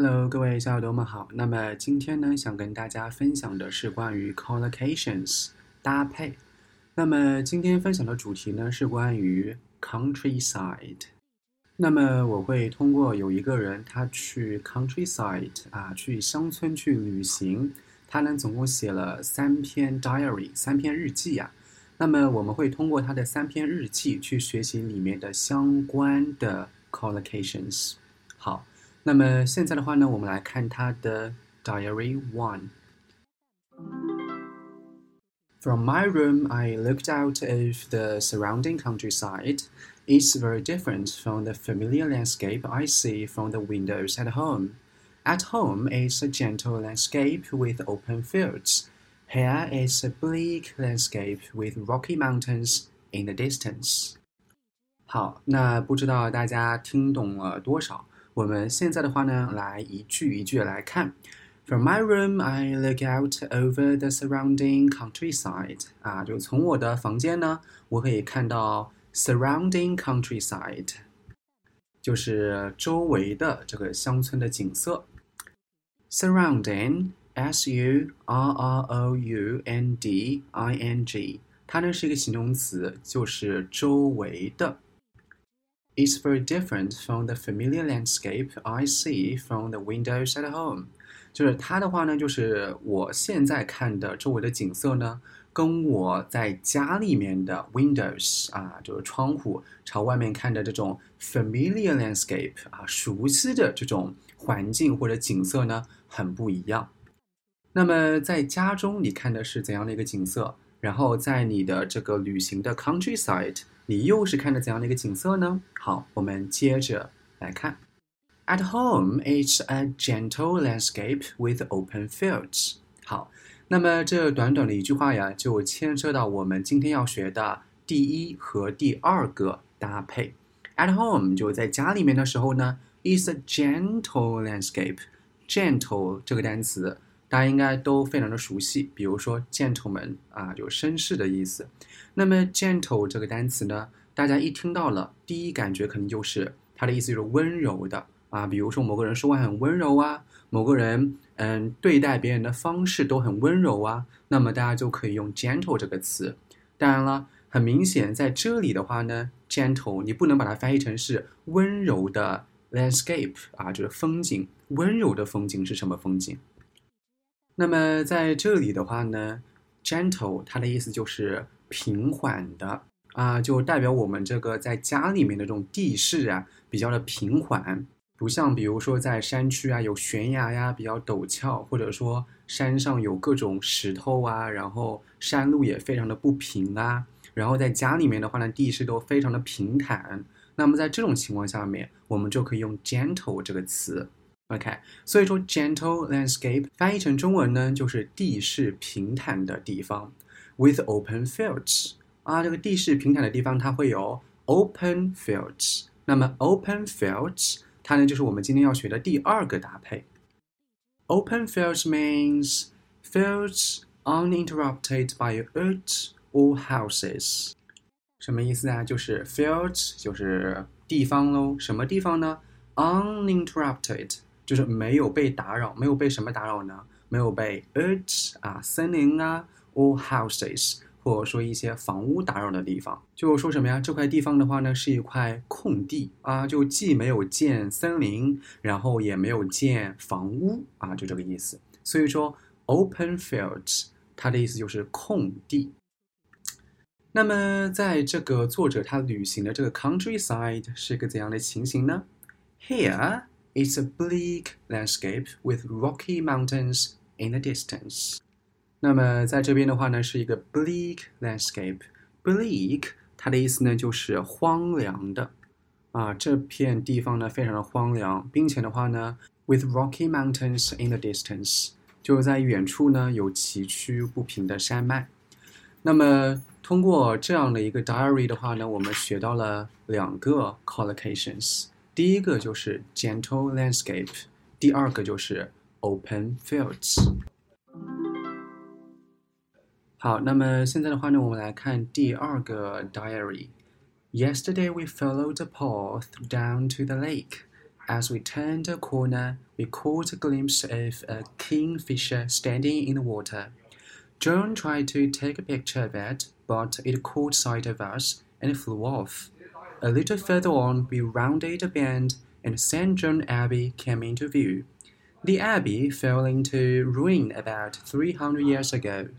Hello，各位小耳朵们好。那么今天呢，想跟大家分享的是关于 collocations 搭配。那么今天分享的主题呢是关于 countryside。那么我会通过有一个人他去 countryside 啊，去乡村去旅行，他呢总共写了三篇 diary，三篇日记呀。那么我们会通过他的三篇日记去学习里面的相关的 collocations。好。那么现在的话呢，我们来看他的 Diary One。From my room, I looked out of the surrounding countryside. It's very different from the familiar landscape I see from the windows at home. At home, it's a gentle landscape with open fields. Here, it's a bleak landscape with rocky mountains in the distance. 好，那不知道大家听懂了多少？ 我们现在的话呢，来一句一句来看。From my room, I look out over the surrounding countryside. 啊，就从我的房间呢，我可以看到 surrounding countryside，就是周围的这个乡村的景色。Surrounding, s u r r o u n d i n g，它呢是一个形容词，就是周围的。It's very different from the familiar landscape I see from the windows at home。就是它的话呢，就是我现在看的周围的景色呢，跟我在家里面的 windows 啊，就是窗户朝外面看的这种 familiar landscape 啊，熟悉的这种环境或者景色呢，很不一样。那么在家中你看的是怎样的一个景色？然后在你的这个旅行的 countryside。你又是看着怎样的一个景色呢？好，我们接着来看。At home, it's a gentle landscape with open fields。好，那么这短短的一句话呀，就牵涉到我们今天要学的第一和第二个搭配。At home 就在家里面的时候呢，is a gentle landscape。gentle 这个单词。大家应该都非常的熟悉，比如说 gentleman 啊，就绅士的意思。那么 gentle 这个单词呢，大家一听到了，第一感觉肯定就是它的意思就是温柔的啊。比如说某个人说话很温柔啊，某个人嗯对待别人的方式都很温柔啊，那么大家就可以用 gentle 这个词。当然了，很明显在这里的话呢，gentle 你不能把它翻译成是温柔的 landscape 啊，就是风景。温柔的风景是什么风景？那么在这里的话呢，gentle 它的意思就是平缓的啊，就代表我们这个在家里面的这种地势啊，比较的平缓，不像比如说在山区啊有悬崖呀，比较陡峭，或者说山上有各种石头啊，然后山路也非常的不平啊，然后在家里面的话呢，地势都非常的平坦。那么在这种情况下面，我们就可以用 gentle 这个词。OK，所以说 gentle landscape 翻译成中文呢，就是地势平坦的地方，with open fields 啊，这个地势平坦的地方它会有 open fields。那么 open fields 它呢就是我们今天要学的第二个搭配。Open fields means fields uninterrupted by earth or houses。什么意思啊？就是 fields 就是地方喽，什么地方呢？uninterrupted。 就是没有被打扰，没有被什么打扰呢？没有被 earth 啊，森林啊，or houses，或者说一些房屋打扰的地方。就说什么呀？这块地方的话呢，是一块空地啊，就既没有建森林，然后也没有建房屋啊，就这个意思。所以说 open fields，它的意思就是空地。那么在这个作者他旅行的这个 countryside 是个怎样的情形呢？Here。It's a bleak landscape with rocky mountains in the distance。那么在这边的话呢，是一个 bleak landscape。bleak 它的意思呢就是荒凉的啊，这片地方呢非常的荒凉，并且的话呢，with rocky mountains in the distance，就是在远处呢有崎岖不平的山脉。那么通过这样的一个 diary 的话呢，我们学到了两个 collocations。第一个就是 gentle landscape，第二个就是 open fields。好，那么现在的话呢，我们来看第二个 diary。Yesterday we followed a path down to the lake. As we turned a corner, we caught a glimpse of a kingfisher standing in the water. John tried to take a picture of it, but it caught sight of us and flew off. A little further on, we rounded a bend, and St. John Abbey came into view. The abbey fell into ruin about 300 years ago.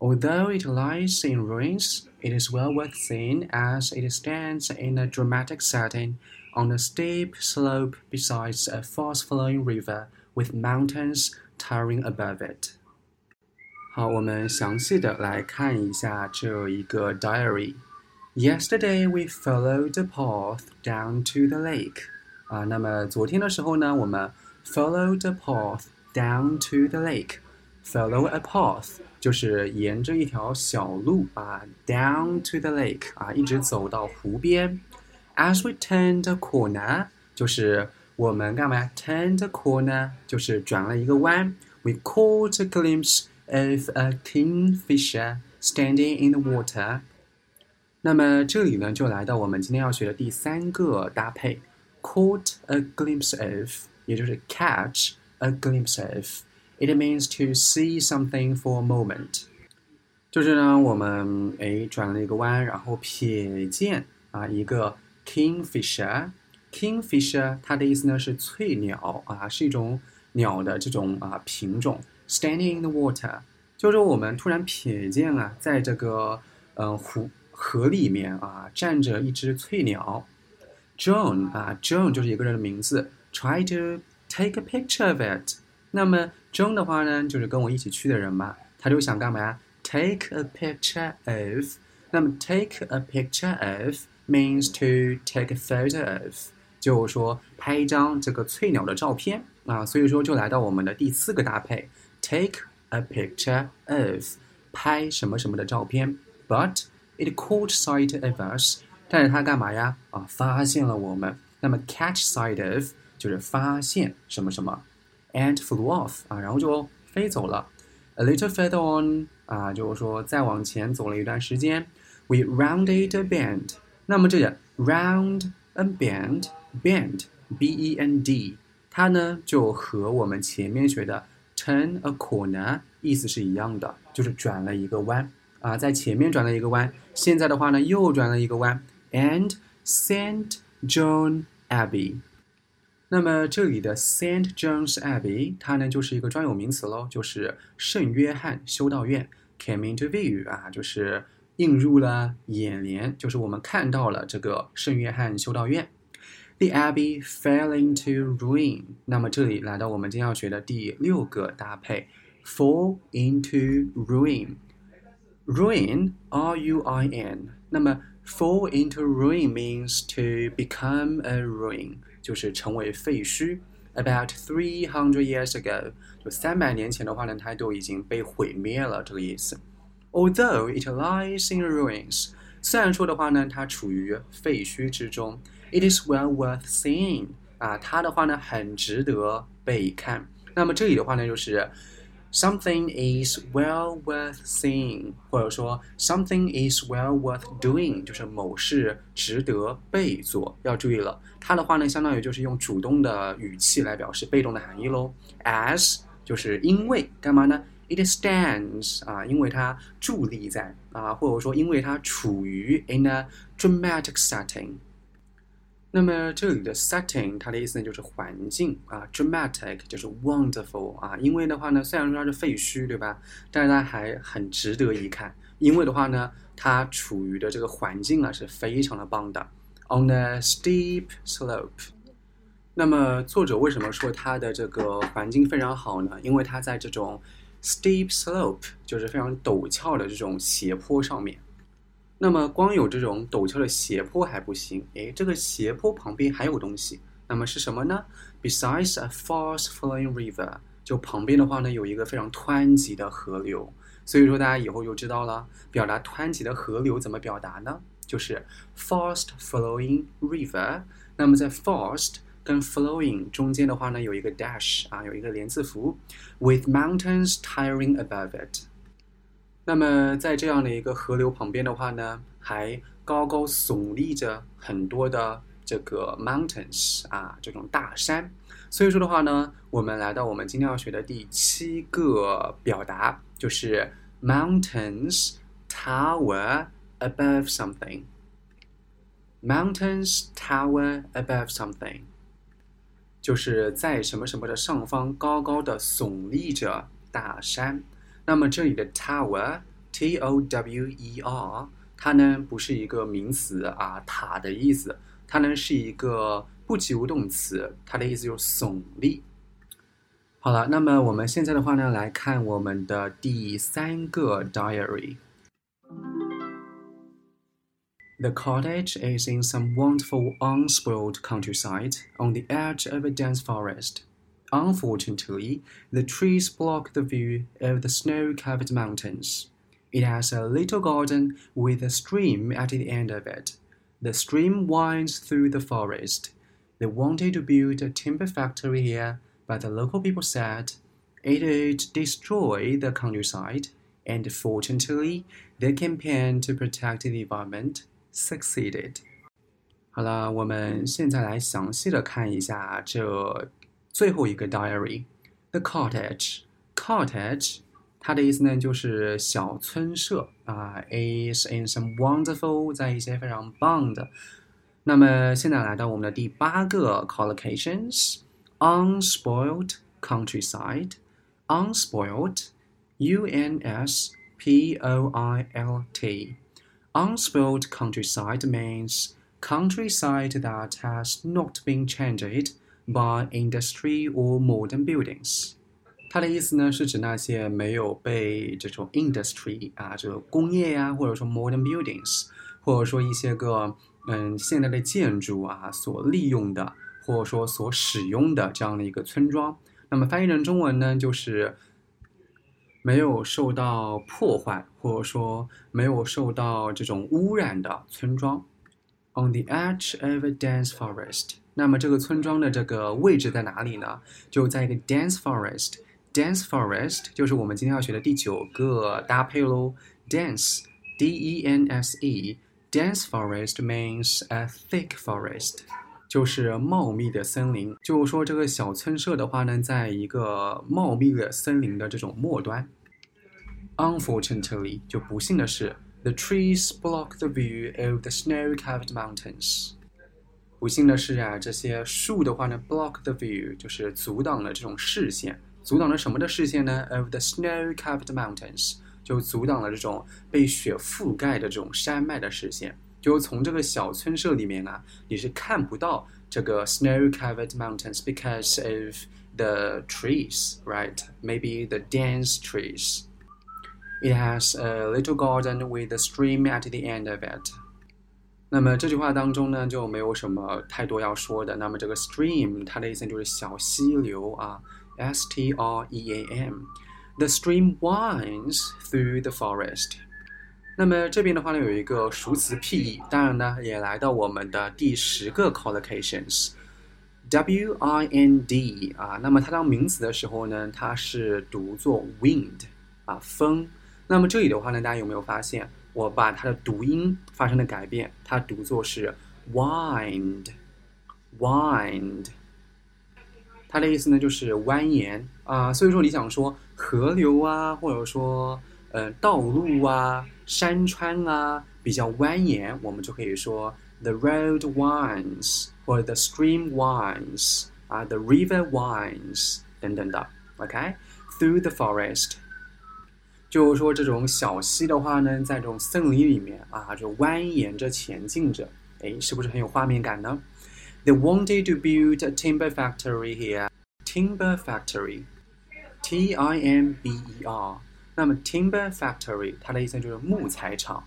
Although it lies in ruins, it is well worth seeing as it stands in a dramatic setting on a steep slope beside a fast-flowing river with mountains towering above it. 好，我们详细的来看一下这一个 diary。 Yesterday we followed the path down to the lake。啊，那么昨天的时候呢，我们 followed the path down to the lake。Follow a path 就是沿着一条小路啊，down to the lake 啊，一直走到湖边。As we turned a corner，就是我们干嘛呀？Turned a corner 就是转了一个弯。We caught a glimpse of a kingfisher standing in the water。 那么这里呢，就来到我们今天要学的第三个搭配，caught a glimpse of，也就是 catch a glimpse of。It means to see something for a moment。就是呢，我们诶转了一个弯，然后瞥见啊一个。Kingfisher，Kingfisher，它的意思呢是翠鸟啊，是一种鸟的这种啊品种。Standing in the water，就是我们突然瞥见啊，在这个嗯湖河里面啊站着一只翠鸟。John 啊，John 就是一个人的名字。Try to take a picture of it。那么 John 的话呢，就是跟我一起去的人嘛，他就想干嘛呀？Take a picture of。那么 take a picture of。means to take a photo of，就是说拍一张这个翠鸟的照片啊，所以说就来到我们的第四个搭配，take a picture of，拍什么什么的照片。But it caught sight of us，但是它干嘛呀？啊，发现了我们。那么 catch sight of 就是发现什么什么，and flew off 啊，然后就飞走了。A little further on 啊，就是说再往前走了一段时间，we rounded a bend。那么这个 round and bend bend b e n d，它呢就和我们前面学的 turn a corner 意思是一样的，就是转了一个弯 啊，在前面转了一个弯，现在的话呢又转了一个弯。And Saint John Abbey，那么这里的 Saint John's Abbey，它呢就是一个专有名词喽，就是圣约翰修道院 came into view 啊，就是。映入了眼帘，就是我们看到了这个圣约翰修道院。The abbey fell into ruin。那么这里来到我们今天要学的第六个搭配，fall into ruin。ruin，r-u-i-n。那么 fall into ruin means to become a ruin，就是成为废墟。About three hundred years ago，就三百年前的话呢，它都已经被毁灭了，这个意思。Although it lies in ruins，虽然说的话呢，它处于废墟之中，it is well worth seeing 啊，它的话呢很值得被看。那么这里的话呢就是 Something is well worth seeing，或者说 something is well worth doing，就是某事值得被做。要注意了，它的话呢相当于就是用主动的语气来表示被动的含义喽。As 就是因为干嘛呢？It stands 啊，因为它伫立在啊，或者说因为它处于 in a dramatic setting。那么这里的 setting 它的意思呢就是环境啊，dramatic 就是 wonderful 啊。因为的话呢，虽然说它是废墟，对吧？但是它还很值得一看。因为的话呢，它处于的这个环境啊是非常的棒的。On a steep slope。那么作者为什么说它的这个环境非常好呢？因为它在这种 Steep slope 就是非常陡峭的这种斜坡上面。那么光有这种陡峭的斜坡还不行，诶，这个斜坡旁边还有东西。那么是什么呢？Besides a fast-flowing river，就旁边的话呢有一个非常湍急的河流。所以说大家以后就知道了，表达湍急的河流怎么表达呢？就是 fast-flowing river。那么在 fast 跟 flowing 中间的话呢，有一个 dash 啊，有一个连字符，with mountains towering above it。那么在这样的一个河流旁边的话呢，还高高耸立着很多的这个 mountains 啊，这种大山。所以说的话呢，我们来到我们今天要学的第七个表达，就是 mountains tower above something。mountains tower above something，就是在什么什么的上方高高的耸立着大山。那么这里的 tower，t o w e r，它呢不是一个名词啊，塔的意思，它呢是一个不及物动词，它的意思就是耸立。好了，那么我们现在的话呢，来看我们的第三个 diary。The cottage is in some wonderful unspoiled countryside on the edge of a dense forest. Unfortunately, the trees block the view of the snow covered mountains. It has a little garden with a stream at the end of it. The stream winds through the forest. They wanted to build a timber factory here, but the local people said it would destroy the countryside, and fortunately, their campaign to protect the environment succeeded. 好了，我们现在来详细的看一下这 最后一个 diary，the cottage。cottage 它的意思呢就是小村舍啊，is in some wonderful，在一些非常棒的。那么现在来到我们的第八个 collocations，unspoiled countryside，unspoiled，u n s p o i l t。Unspoiled countryside means countryside that has not been changed By industry or modern buildings。它的意思呢，是指那些没有被这种 industry 啊，这个工业呀、或者说 modern buildings，或者说一些个嗯现代的建筑啊所利用的，或者说所使用的这样的一个村庄。那么翻译成中文呢，就是没有受到破坏，或者说没有受到这种污染的村庄。On the edge of a dense forest。那么这个村庄的这个位置在哪里呢？就在一个 dense forest。dense forest 就是我们今天要学的第九个搭配喽。dense，d-e-n-s-e。dense forest means a thick forest，就是茂密的森林。就是说这个小村舍的话呢，在一个茂密的森林的这种末端。Unfortunately，就不幸的是。The trees block the view of the snow-covered mountains。 不幸的是啊，这些树的话呢，block the view 就是阻挡了这种视线。阻挡了什么的视线呢？Of the snow-covered mountains 就阻挡了这种被雪覆盖的这种山脉的视线。就从这个小村舍里面啊，你是看不到这个 snow-covered mountains because of the trees, right? Maybe the dense trees. It has a little garden with a stream at the end of it。 那么这句话当中呢，就没有什么太多要说的。那么这个 stream 它的意思就是小溪流啊，S T R E A M。The stream winds through the forest。那么这边的话呢，有一个熟词 P，当然呢，也来到我们的第十个 collocations。W I N D 啊，那么它当名词的时候呢，它是读作 wind 啊，风。那么这里的话呢，大家有没有发现，我把它的读音发生了改变？它读作是 wind，wind，它的意思呢就是蜿蜒啊。所以说你想说河流啊，或者说呃道路啊、山川啊比较蜿蜒，我们就可以说 the road winds，或者 the stream winds，啊 the river winds 等等的。OK，through the forest。就是说，这种小溪的话呢，在这种森林里面啊，就蜿蜒着前进着，哎，是不是很有画面感呢？They wanted to build a timber factory here. Timber factory, T-I-M-B-E-R。那么 timber factory 它的意思就是木材厂。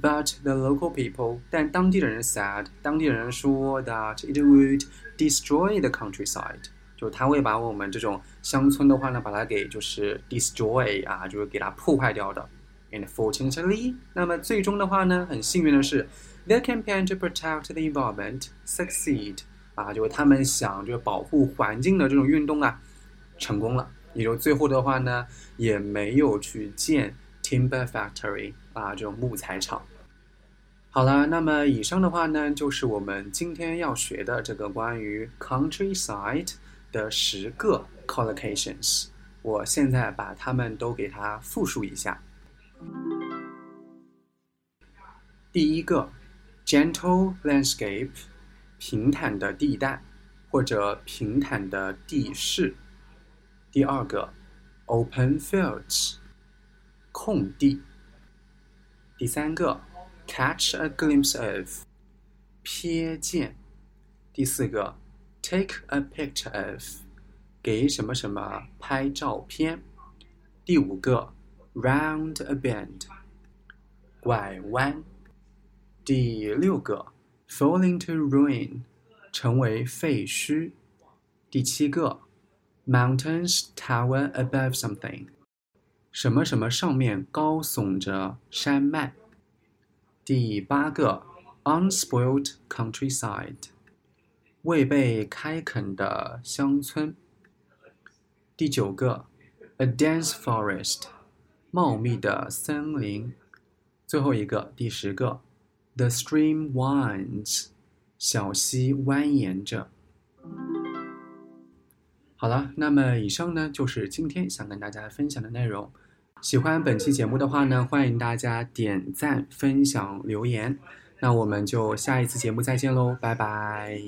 But the local people，但当地的人 said，当地人说 that it would destroy the countryside。 就它会把我们这种乡村的话呢，把它给就是 destroy 啊，就是给它破坏掉的。And fortunately，那么最终的话呢，很幸运的是，their campaign to protect the environment succeed 啊，就是他们想就是保护环境的这种运动啊，成功了。也就最后的话呢，也没有去建 timber factory 啊这种木材厂。好了，那么以上的话呢，就是我们今天要学的这个关于 countryside 的十个 collocations。我现在把它们都给它复述一下。第一个，gentle landscape，平坦的地带或者平坦的地势。第二个，open fields，空地。第三个。Catch a glimpse of，瞥见。第四个 ，take a picture of，给什么什么拍照片。第五个，round a bend，拐弯。第六个，fall into ruin，成为废墟。第七个，mountains tower above something，什么什么上面高耸着山脉。第八个，unspoiled countryside， 未被开垦的乡村。第九个，a dense forest，茂密的森林。最后一个，第十个，the stream winds，小溪蜿蜒着。好了，那么以上呢就是今天想跟大家分享的内容。喜欢本期节目的话呢，欢迎大家点赞、分享、留言。那我们就下一次节目再见喽，拜拜。